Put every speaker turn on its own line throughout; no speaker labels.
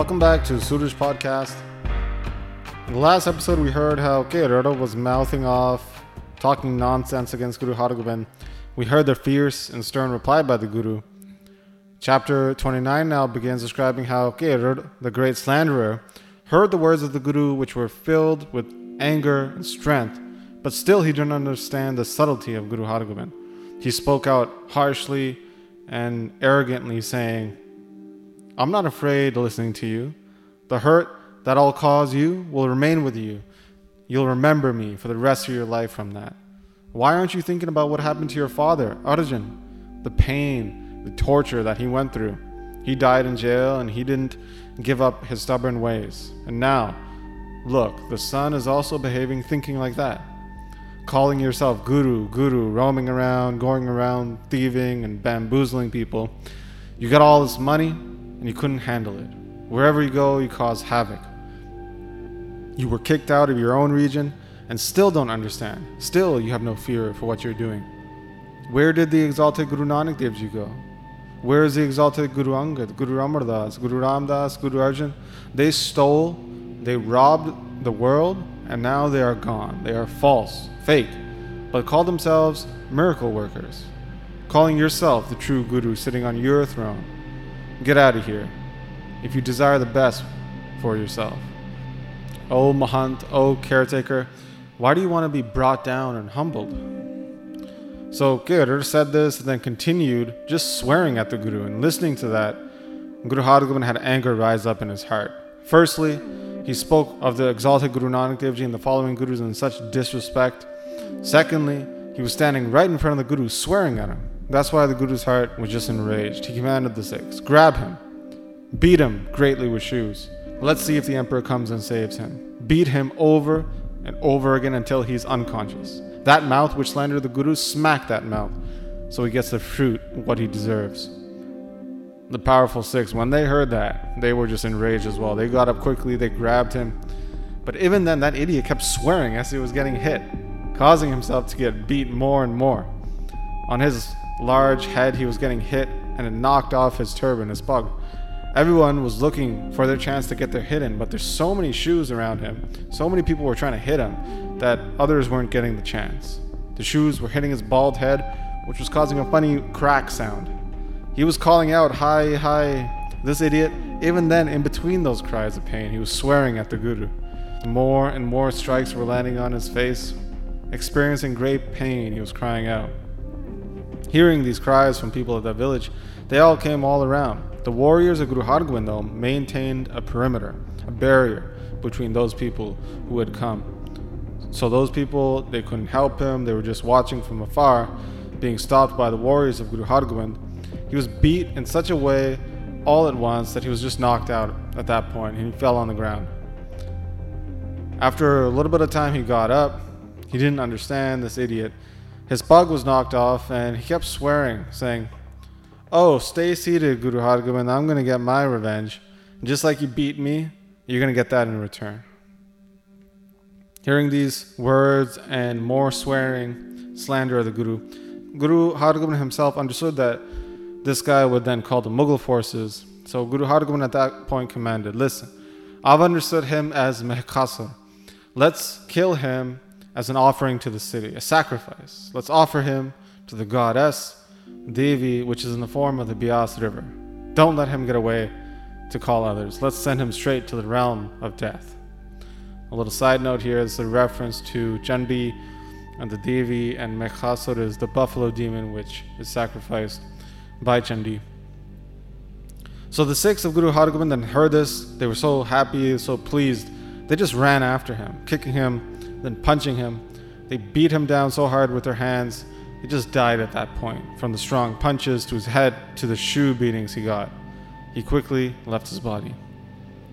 welcome back to Suraj Podcast. In the last episode, we heard how Keirada was mouthing off, talking nonsense against Guru Hargobind. We heard the fierce and stern reply by the Guru. Chapter 29 now begins describing how Keirad, the great slanderer, heard the words of the Guru which were filled with anger and strength, but still he didn't understand the subtlety of Guru Hargobind. He spoke out harshly and arrogantly, saying, I'm not afraid listening to you. The hurt that I'll cause you will remain with you. You'll remember me for the rest of your life from that. Why aren't you thinking about what happened to your father, Arjun? The pain, the torture that he went through. He died in jail and he didn't give up his stubborn ways. And now, look, the son is also behaving thinking like that. Calling yourself guru, guru, roaming around, going around, thieving and bamboozling people. You got all this money, and you couldn't handle it. Wherever you go, you cause havoc. You were kicked out of your own region and still don't understand. Still, you have no fear for what you're doing. Where did the exalted Guru Nanak Dev Ji go? Where is the exalted Guru Angad, Guru Amardas, Guru Ramdas, Guru Arjan? They stole, they robbed the world, and now they are gone. They are false, fake, but call themselves miracle workers, calling yourself the true Guru sitting on your throne. Get out of here if you desire the best for yourself. O Mahant, O caretaker, why do you want to be brought down and humbled? So Keir said this and then continued just swearing at the Guru and listening to that. Guru Hargobind had anger rise up in his heart. Firstly, he spoke of the exalted Guru Nanak Dev Ji and the following Gurus in such disrespect. Secondly, he was standing right in front of the Guru swearing at him. That's why the Guru's heart was just enraged. He commanded the Sikhs, grab him, beat him greatly with shoes. Let's see if the emperor comes and saves him. Beat him over and over again until he's unconscious. That mouth which slandered the Guru, smack that mouth so he gets the fruit what he deserves. The powerful Sikhs, when they heard that, they were just enraged as well. They got up quickly, they grabbed him. But even then, that idiot kept swearing as he was getting hit, causing himself to get beat more and more. On his large head, he was getting hit and it knocked off his turban, his pug. Everyone was looking for their chance to get their hit in, but there's so many shoes around him, so many people were trying to hit him, that others weren't getting the chance. The shoes were hitting his bald head, which was causing a funny crack sound. He was calling out, Hi, hi, this idiot. Even then, in between those cries of pain, he was swearing at the Guru. More and more strikes were landing on his face. Experiencing great pain, he was crying out. Hearing these cries from people of that village, they all came all around. The warriors of though, maintained a perimeter, a barrier between those people who had come. So those people, they couldn't help him, they were just watching from afar, being stopped by the warriors of Guru Hargobind. He was beat in such a way all at once that he was just knocked out at that point and he fell on the ground. After a little bit of time, he got up. He didn't understand this idiot his bug was knocked off, and he kept swearing, saying, Oh, stay seated, Guru Har Hargobind. I'm going to get my revenge. Just like you beat me, you're going to get that in return. Hearing these words and more swearing, slander of the Guru, Guru Har Hargobind himself understood that this guy would then call the Mughal forces. So Guru Har Hargobind at that point commanded, Listen, I've understood him as Mehkasa. Let's kill him as an offering to the city, a sacrifice. Let's offer him to the goddess Devi, which is in the form of the Beas River. Don't let him get away to call others. Let's send him straight to the realm of death. A little side note here is a reference to Chandi and the Devi, and Mekhasur is the buffalo demon which is sacrificed by Chandi. So the Sikhs of Guru Hargobind then heard this. They were so happy, so pleased. They just ran after him, kicking him then punching him. They beat him down so hard with their hands, he just died at that point, from the strong punches to his head to the shoe beatings he got. He quickly left his body.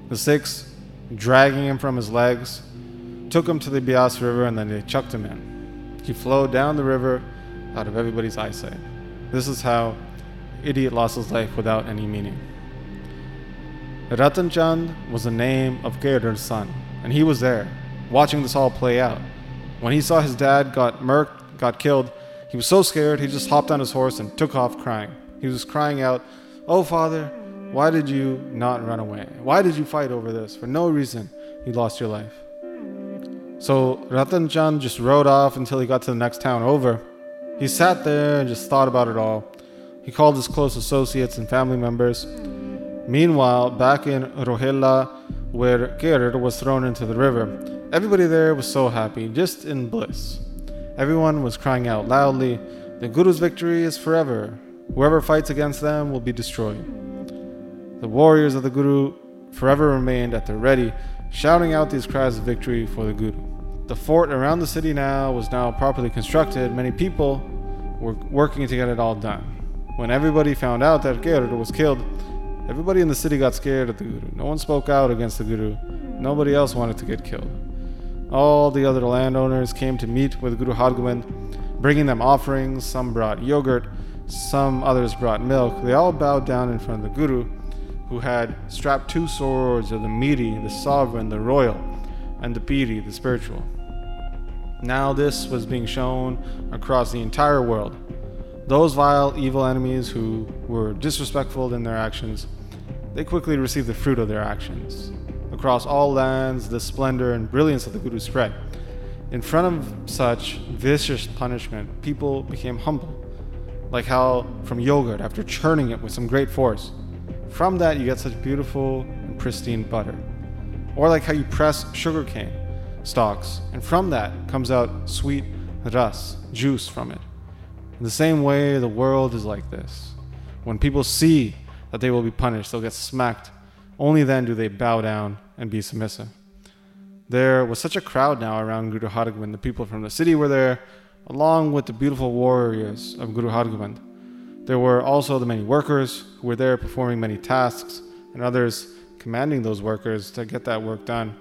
The Sikhs, dragging him from his legs, took him to the Beas River and then they chucked him in. He flowed down the river out of everybody's eyesight. This is how idiot lost his life without any meaning. Ratan Chand was the name of Keirdar's son, and he was there, watching this all play out. When he saw his dad got murked, got killed, he was so scared he just hopped on his horse and took off crying. He was crying out, Oh, father, Why did you not run away? Why did you fight over this? For no reason, you lost your life. So Ratan just rode off until he got to the next town over. He sat there and just thought about it all. He called his close associates and family members. Meanwhile, back in Rohilla, where Kerir was thrown into the river, everybody there was so happy, just in bliss. Everyone was crying out loudly, The Guru's victory is forever. Whoever fights against them will be destroyed. The warriors of the Guru forever remained at the ready, shouting out these cries of victory for the Guru. The fort around the city now was now properly constructed. Many people were working to get it all done. When everybody found out that Kerir was killed, everybody in the city got scared of the Guru. No one spoke out against the Guru. Nobody else wanted to get killed. All the other landowners came to meet with Guru Hargobind, bringing them offerings. Some brought yogurt, some others brought milk. They all bowed down in front of the Guru who had strapped two swords of the Miri, the sovereign, the royal, and the Piri, the spiritual. Now this was being shown across the entire world. Those vile, evil enemies who were disrespectful in their actions, they quickly received the fruit of their actions. Across all lands, the splendor and brilliance of the Guru spread. In front of such vicious punishment, people became humble, like how from yogurt, after churning it with some great force, from that, you get such beautiful and pristine butter. Or like how you press sugarcane stalks, and from that comes out sweet ras, juice from it. In the same way, the world is like this. When people see that they will be punished, they'll get smacked. Only then do they bow down and be submissive. There was such a crowd now around Guru Hargobind. The people from the city were there, along with the beautiful warriors of Guru Hargobind. There were also the many workers who were there performing many tasks, and others commanding those workers to get that work done.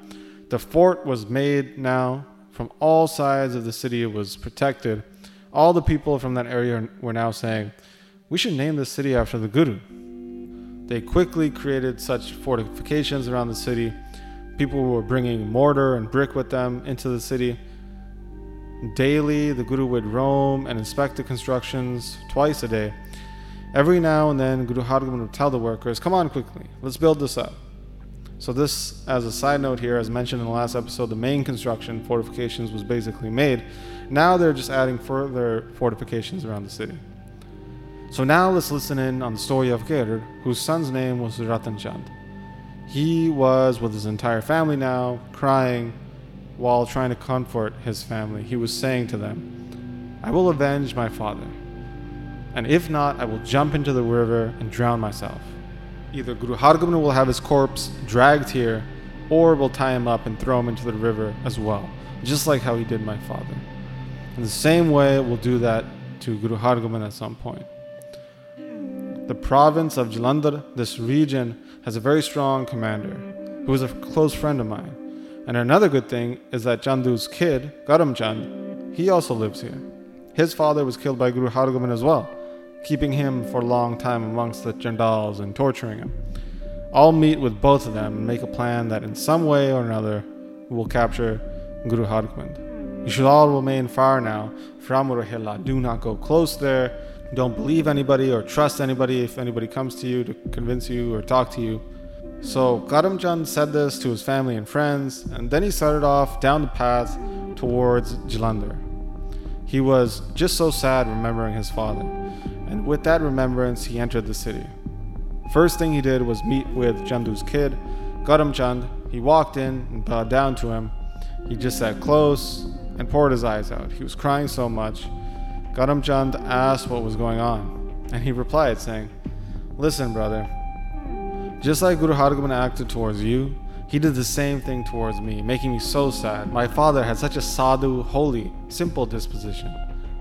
The fort was made now from all sides of the city, was protected. All the people from that area were now saying, We should name this city after the Guru. They quickly created such fortifications around the city. People were bringing mortar and brick with them into the city. Daily, the Guru would roam and inspect the constructions twice a day Every now and then, Guru Hargobind would tell the workers, Come on quickly, let's build this up. So, this, as a side note here, as mentioned in the last episode, the main construction, fortifications, was basically made. Now they're just adding further fortifications around the city. So, now let's listen in on the story of Kerir, whose son's name was Ratan Chand. He was with his entire family now, crying while trying to comfort his family. He was saying to them, I will avenge my father and if not, I will jump into the river and drown myself. Either Guru Hargobind will have his corpse dragged here, or will tie him up and throw him into the river as well, just like how he did my father. In the same way, we'll do that to Guru Hargobind at some point. The province of Jalandhar, this region, has a very strong commander who is a close friend of mine. And another good thing is that Chandu's kid, Karam Chand, he also lives here. His father was killed by Guru Hargobind as well, keeping him for a long time amongst the Chandals and torturing him. I'll meet with both of them and make a plan that in some way or another will capture Guru Hargobind. You should all remain far now from Rohilla. Do not go close there. Don't believe anybody or trust anybody if anybody comes to you to convince you or talk to you. So Karamchand said this to his family and friends, and then he started off down the path towards Jalandhar. He was just so sad remembering his father and with that remembrance, he entered the city. First thing he did was meet with Chandu's kid, Karam Chand. He walked in and bowed down to him. He just sat close and poured his eyes out. He was crying so much. Karam Chand asked what was going on, and he replied, saying, Listen, brother, just like Guru Hargobind acted towards you, he did the same thing towards me, making me so sad. My father had such a sadhu, holy, simple disposition.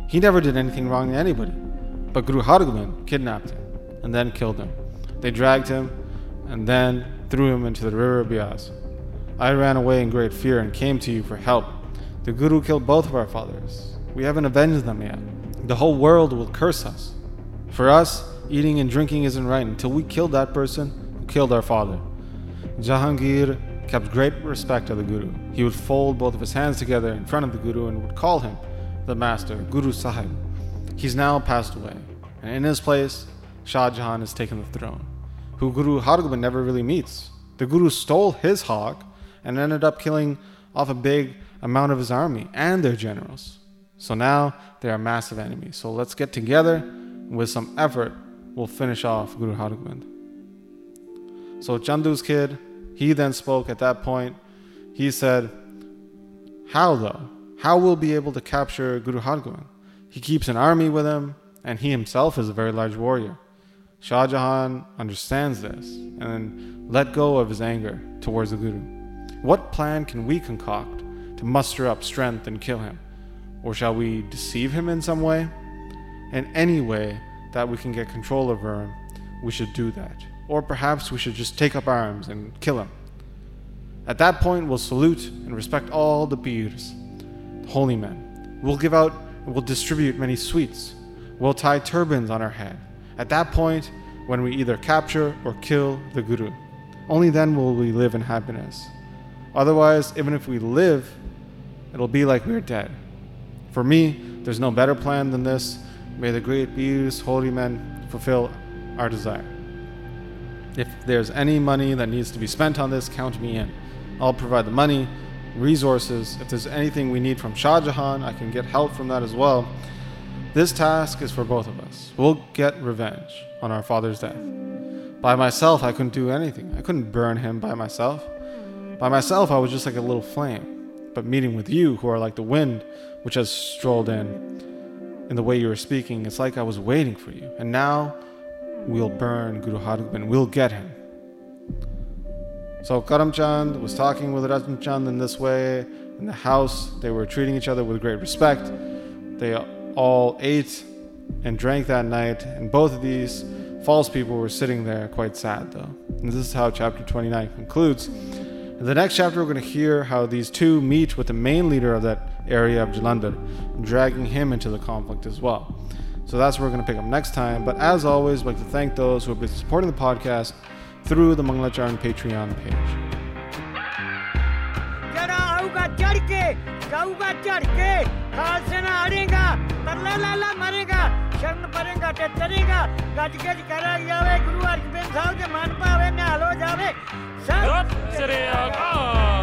He never did anything wrong to anybody. But Guru Hargobind kidnapped him and then killed him. They dragged him and then threw him into the river Beas. I ran away in great fear and came to you for help. The Guru killed both of our fathers. We haven't avenged them yet. The whole world will curse us. For us, eating and drinking isn't right until we kill that person who killed our father. Jahangir kept great respect of the Guru. He would fold both of his hands together in front of the Guru and would call him the Master, Guru Sahib. He's now passed away, and in his place, Shah Jahan has taken the throne. who Guru Hargobind never really meets. The Guru stole his hawk and ended up killing off a big amount of his army and their generals. So now they are massive enemies. So let's get together. With some effort, we'll finish off Guru Hargobind. So Chandu's kid, he then spoke at that point. He said, How though? How will be able to capture Guru Hargobind? He keeps an army with him, and he himself is a very large warrior. Shah Jahan understands this and let go of his anger towards the Guru. What plan can we concoct to muster up strength and kill him? Or shall we deceive him in some way? In any way that we can get control over him, we should do that. Or perhaps we should just take up arms and kill him. At that point, we'll salute and respect all the pirs, the holy men. We'll give out and we'll distribute many sweets. We'll tie turbans on our head. At that point, when we either capture or kill the Guru, only then will we live in happiness. Otherwise, even if we live, it'll be like we're dead. For me, there's no better plan than this. May the great bees, holy men, fulfill our desire. If there's any money that needs to be spent on this, count me in. I'll provide the money, resources. If there's anything we need from Shah Jahan, I can get help from that as well. This task is for both of us. We'll get revenge on our father's death. By myself, I couldn't do anything. I couldn't burn him by myself. By myself, I was just like a little flame. But meeting with you, who are like the wind which has strolled in, in the way you were speaking, it's like I was waiting for you. And now we'll burn Guru Har Hargobind. We'll get him. So Karamchand was talking with Rajan Chand in this way. In the house, they were treating each other with great respect. They all ate and drank that night, and both of these false people were sitting there quite sad, though. And this is how chapter 29 concludes. In the next chapter, we're going to hear how these two meet with the main leader of that area of Jalandhar, dragging him into the conflict as well. So that's where we're going to pick up next time. But as always, I'd like to thank those who have been supporting the podcast through the Mangalacharan Patreon page.
जरा आऊगा चढ़ के गाऊगा चढ़ के खालसे ना हारेगा तरला लाला मरेगा शरण परेगा ते तरेगा गज गज करा जावे गुरु अर्जन साहब जे मन पावे में हलो जावे सब
City of. Oh!